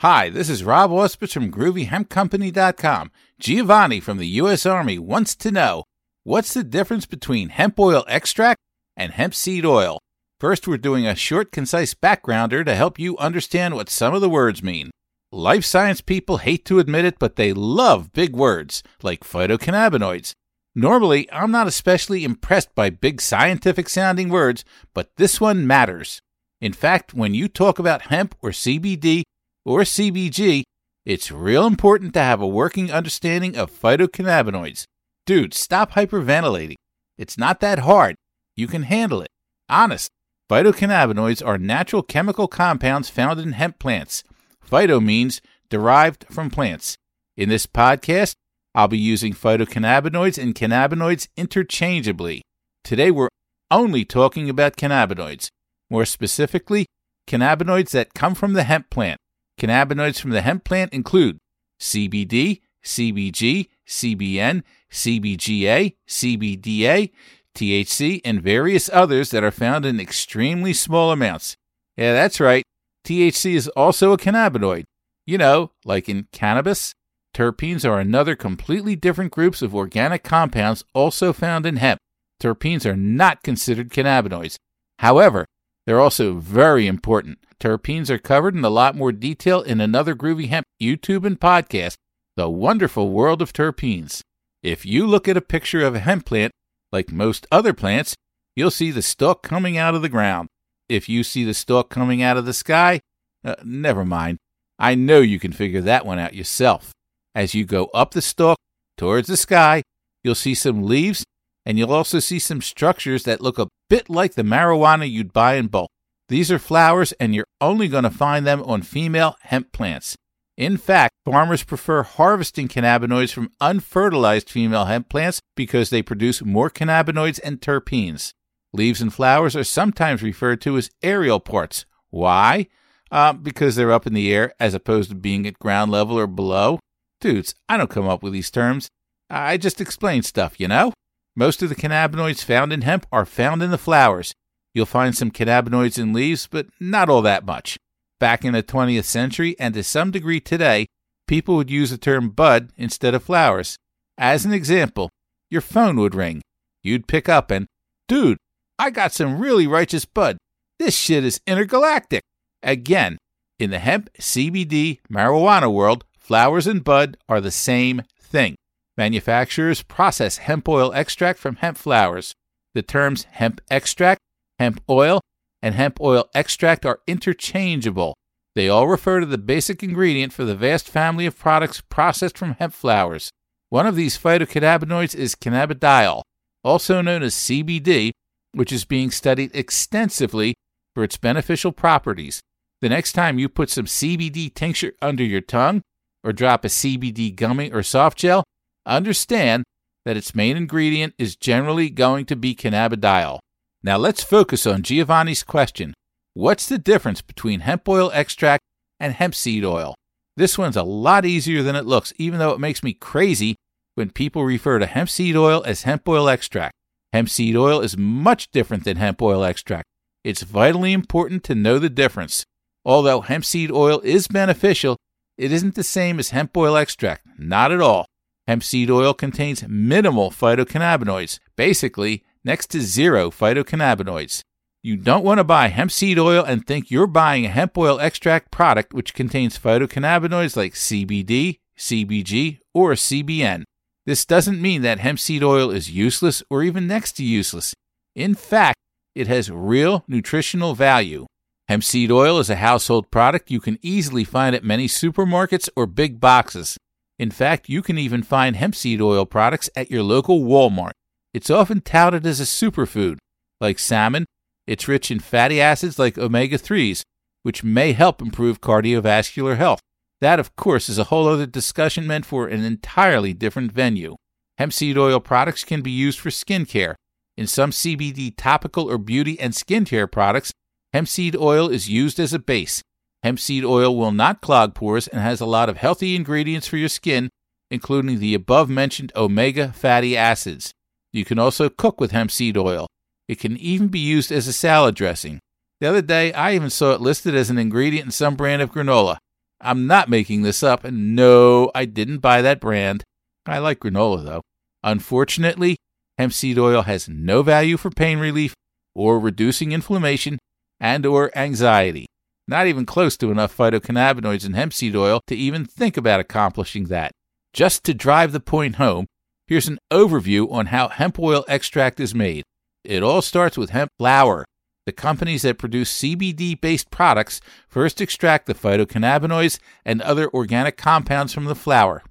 Hi, this is Rob Auspitz from GroovyHempCompany.com. Giovanni from the U.S. Army wants to know what's the difference between hemp oil extract and hemp seed oil? First, we're doing a short, concise backgrounder to help you understand what some of the words mean. Life science people hate to admit it, but they love big words like phytocannabinoids. Normally, I'm not especially impressed by big scientific sounding words, but this one matters. In fact, when you talk about hemp or CBD or CBG, it's real important to have a working understanding of phytocannabinoids. Dude, stop hyperventilating. It's not that hard. You can handle it. Honest. Phytocannabinoids are natural chemical compounds found in hemp plants. Phyto means derived from plants. In this podcast, I'll be using phytocannabinoids and cannabinoids interchangeably. Today, we're only talking about cannabinoids. More specifically, cannabinoids that come from the hemp plant. Cannabinoids from the hemp plant include CBD, CBG, CBN, CBGA, CBDA, THC, and various others that are found in extremely small amounts. Yeah, that's right. THC is also a cannabinoid. You know, like in cannabis. Terpenes are another completely different groups of organic compounds also found in hemp. Terpenes are not considered cannabinoids. However, they're also very important. Terpenes are covered in a lot more detail in another Groovy Hemp YouTube and podcast, The Wonderful World of Terpenes. If you look at a picture of a hemp plant, like most other plants, you'll see the stalk coming out of the ground. If you see the stalk coming out of the sky, uh, never mind. I know you can figure that one out yourself. As you go up the stalk towards the sky, you'll see some leaves, and you'll also see some structures that look a bit like the marijuana you'd buy in bulk. These are flowers, and you're only going to find them on female hemp plants. In fact, farmers prefer harvesting cannabinoids from unfertilized female hemp plants because they produce more cannabinoids and terpenes. Leaves and flowers are sometimes referred to as aerial parts. Why? Uh, because they're up in the air as opposed to being at ground level or below. Dudes, I don't come up with these terms. I just explain stuff, you know? Most of the cannabinoids found in hemp are found in the flowers. You'll find some cannabinoids in leaves, but not all that much. Back in the 20th century, and to some degree today, people would use the term bud instead of flowers. As an example, your phone would ring. You'd pick up and, dude, I got some really righteous bud. This shit is intergalactic. Again, in the hemp, CBD, marijuana world, flowers and bud are the same thing. Manufacturers process hemp oil extract from hemp flowers. The terms hemp extract hemp oil, and hemp oil extract are interchangeable. They all refer to the basic ingredient for the vast family of products processed from hemp flowers. One of these phytocannabinoids is cannabidiol, also known as CBD, which is being studied extensively for its beneficial properties. The next time you put some CBD tincture under your tongue or drop a CBD gummy or soft gel, understand that its main ingredient is generally going to be cannabidiol. Now let's focus on Giovanni's question. What's the difference between hemp oil extract and hemp seed oil? This one's a lot easier than it looks, even though it makes me crazy when people refer to hemp seed oil as hemp oil extract. Hemp seed oil is much different than hemp oil extract. It's vitally important to know the difference. Although hemp seed oil is beneficial, it isn't the same as hemp oil extract. Not at all. Hemp seed oil contains minimal phytocannabinoids. Basically, next to zero phytocannabinoids. You don't want to buy hemp seed oil and think you're buying a hemp oil extract product which contains phytocannabinoids like CBD, CBG, or CBN. This doesn't mean that hemp seed oil is useless or even next to useless. In fact, it has real nutritional value. Hemp seed oil is a household product you can easily find at many supermarkets or big boxes. In fact, you can even find hemp seed oil products at your local Walmart. It's often touted as a superfood. Like salmon, it's rich in fatty acids like omega 3s, which may help improve cardiovascular health. That, of course, is a whole other discussion meant for an entirely different venue. Hemp seed oil products can be used for skincare. In some CBD topical or beauty and skincare products, hemp seed oil is used as a base. Hemp seed oil will not clog pores and has a lot of healthy ingredients for your skin, including the above mentioned omega fatty acids. You can also cook with hemp seed oil. It can even be used as a salad dressing. The other day, I even saw it listed as an ingredient in some brand of granola. I'm not making this up, and no, I didn't buy that brand. I like granola though. Unfortunately, hemp seed oil has no value for pain relief or reducing inflammation and or anxiety. Not even close to enough phytocannabinoids in hemp seed oil to even think about accomplishing that. Just to drive the point home, here's an overview on how hemp oil extract is made. It all starts with hemp flower. The companies that produce CBD based products first extract the phytocannabinoids and other organic compounds from the flower.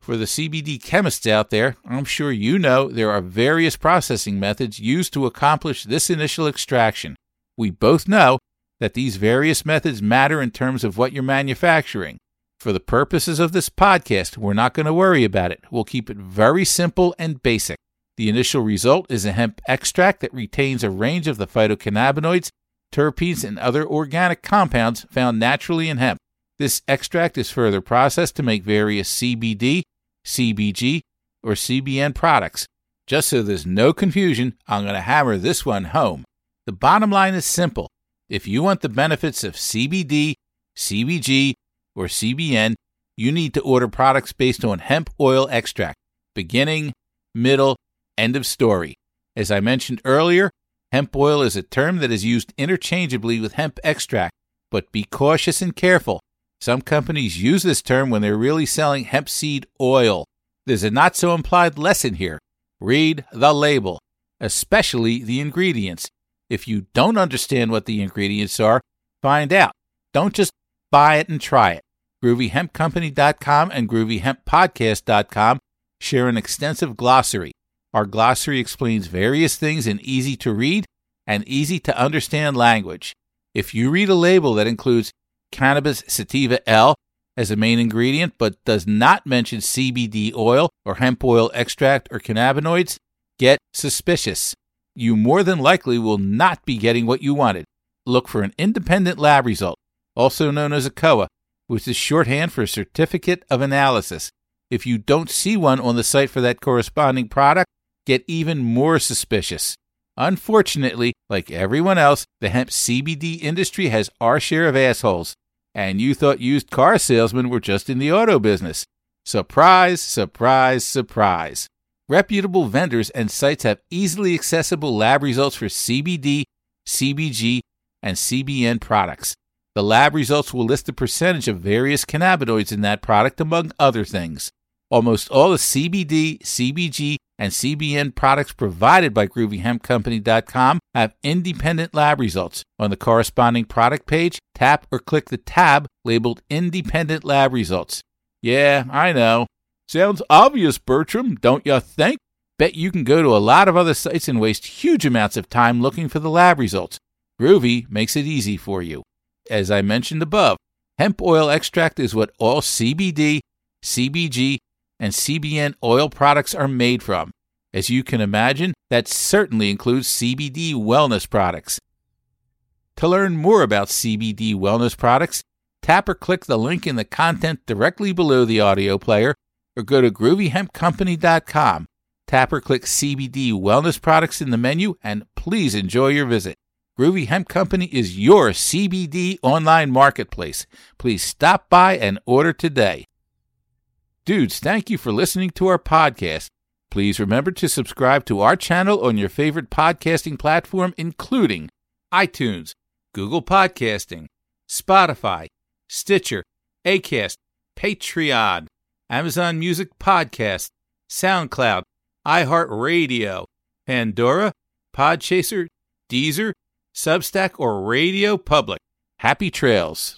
For the CBD chemists out there, I'm sure you know there are various processing methods used to accomplish this initial extraction. We both know that these various methods matter in terms of what you're manufacturing. For the purposes of this podcast, we're not going to worry about it. We'll keep it very simple and basic. The initial result is a hemp extract that retains a range of the phytocannabinoids, terpenes, and other organic compounds found naturally in hemp. This extract is further processed to make various CBD, CBG, or CBN products. Just so there's no confusion, I'm going to hammer this one home. The bottom line is simple. If you want the benefits of CBD, CBG, or CBN, you need to order products based on hemp oil extract. Beginning, middle, end of story. As I mentioned earlier, hemp oil is a term that is used interchangeably with hemp extract, but be cautious and careful. Some companies use this term when they're really selling hemp seed oil. There's a not so implied lesson here. Read the label, especially the ingredients. If you don't understand what the ingredients are, find out. Don't just buy it and try it. GroovyHempCompany.com and GroovyHempPodcast.com share an extensive glossary. Our glossary explains various things in easy to read and easy to understand language. If you read a label that includes cannabis sativa L as a main ingredient, but does not mention CBD oil or hemp oil extract or cannabinoids, get suspicious. You more than likely will not be getting what you wanted. Look for an independent lab result, also known as a COA, which is shorthand for Certificate of Analysis. If you don't see one on the site for that corresponding product, get even more suspicious. Unfortunately, like everyone else, the hemp CBD industry has our share of assholes and you thought used car salesmen were just in the auto business. Surprise, surprise, surprise. Reputable vendors and sites have easily accessible lab results for CBD, CBG, and CBN products. The lab results will list the percentage of various cannabinoids in that product, among other things. Almost all the CBD, CBG, and CBN products provided by GroovyHempCompany.com have independent lab results. On the corresponding product page, tap or click the tab labeled Independent Lab Results. Yeah, I know. Sounds obvious, Bertram, don't you think? Bet you can go to a lot of other sites and waste huge amounts of time looking for the lab results. Groovy makes it easy for you. As I mentioned above, hemp oil extract is what all CBD, CBG, and CBN oil products are made from. As you can imagine, that certainly includes CBD wellness products. To learn more about CBD wellness products, tap or click the link in the content directly below the audio player or go to groovyhempcompany.com. Tap or click CBD wellness products in the menu and please enjoy your visit. Groovy Hemp Company is your CBD online marketplace. Please stop by and order today. Dudes, thank you for listening to our podcast. Please remember to subscribe to our channel on your favorite podcasting platform, including iTunes, Google Podcasting, Spotify, Stitcher, Acast, Patreon, Amazon Music Podcast, SoundCloud, iHeartRadio, Pandora, Podchaser, Deezer, Substack, or Radio Public. Happy trails.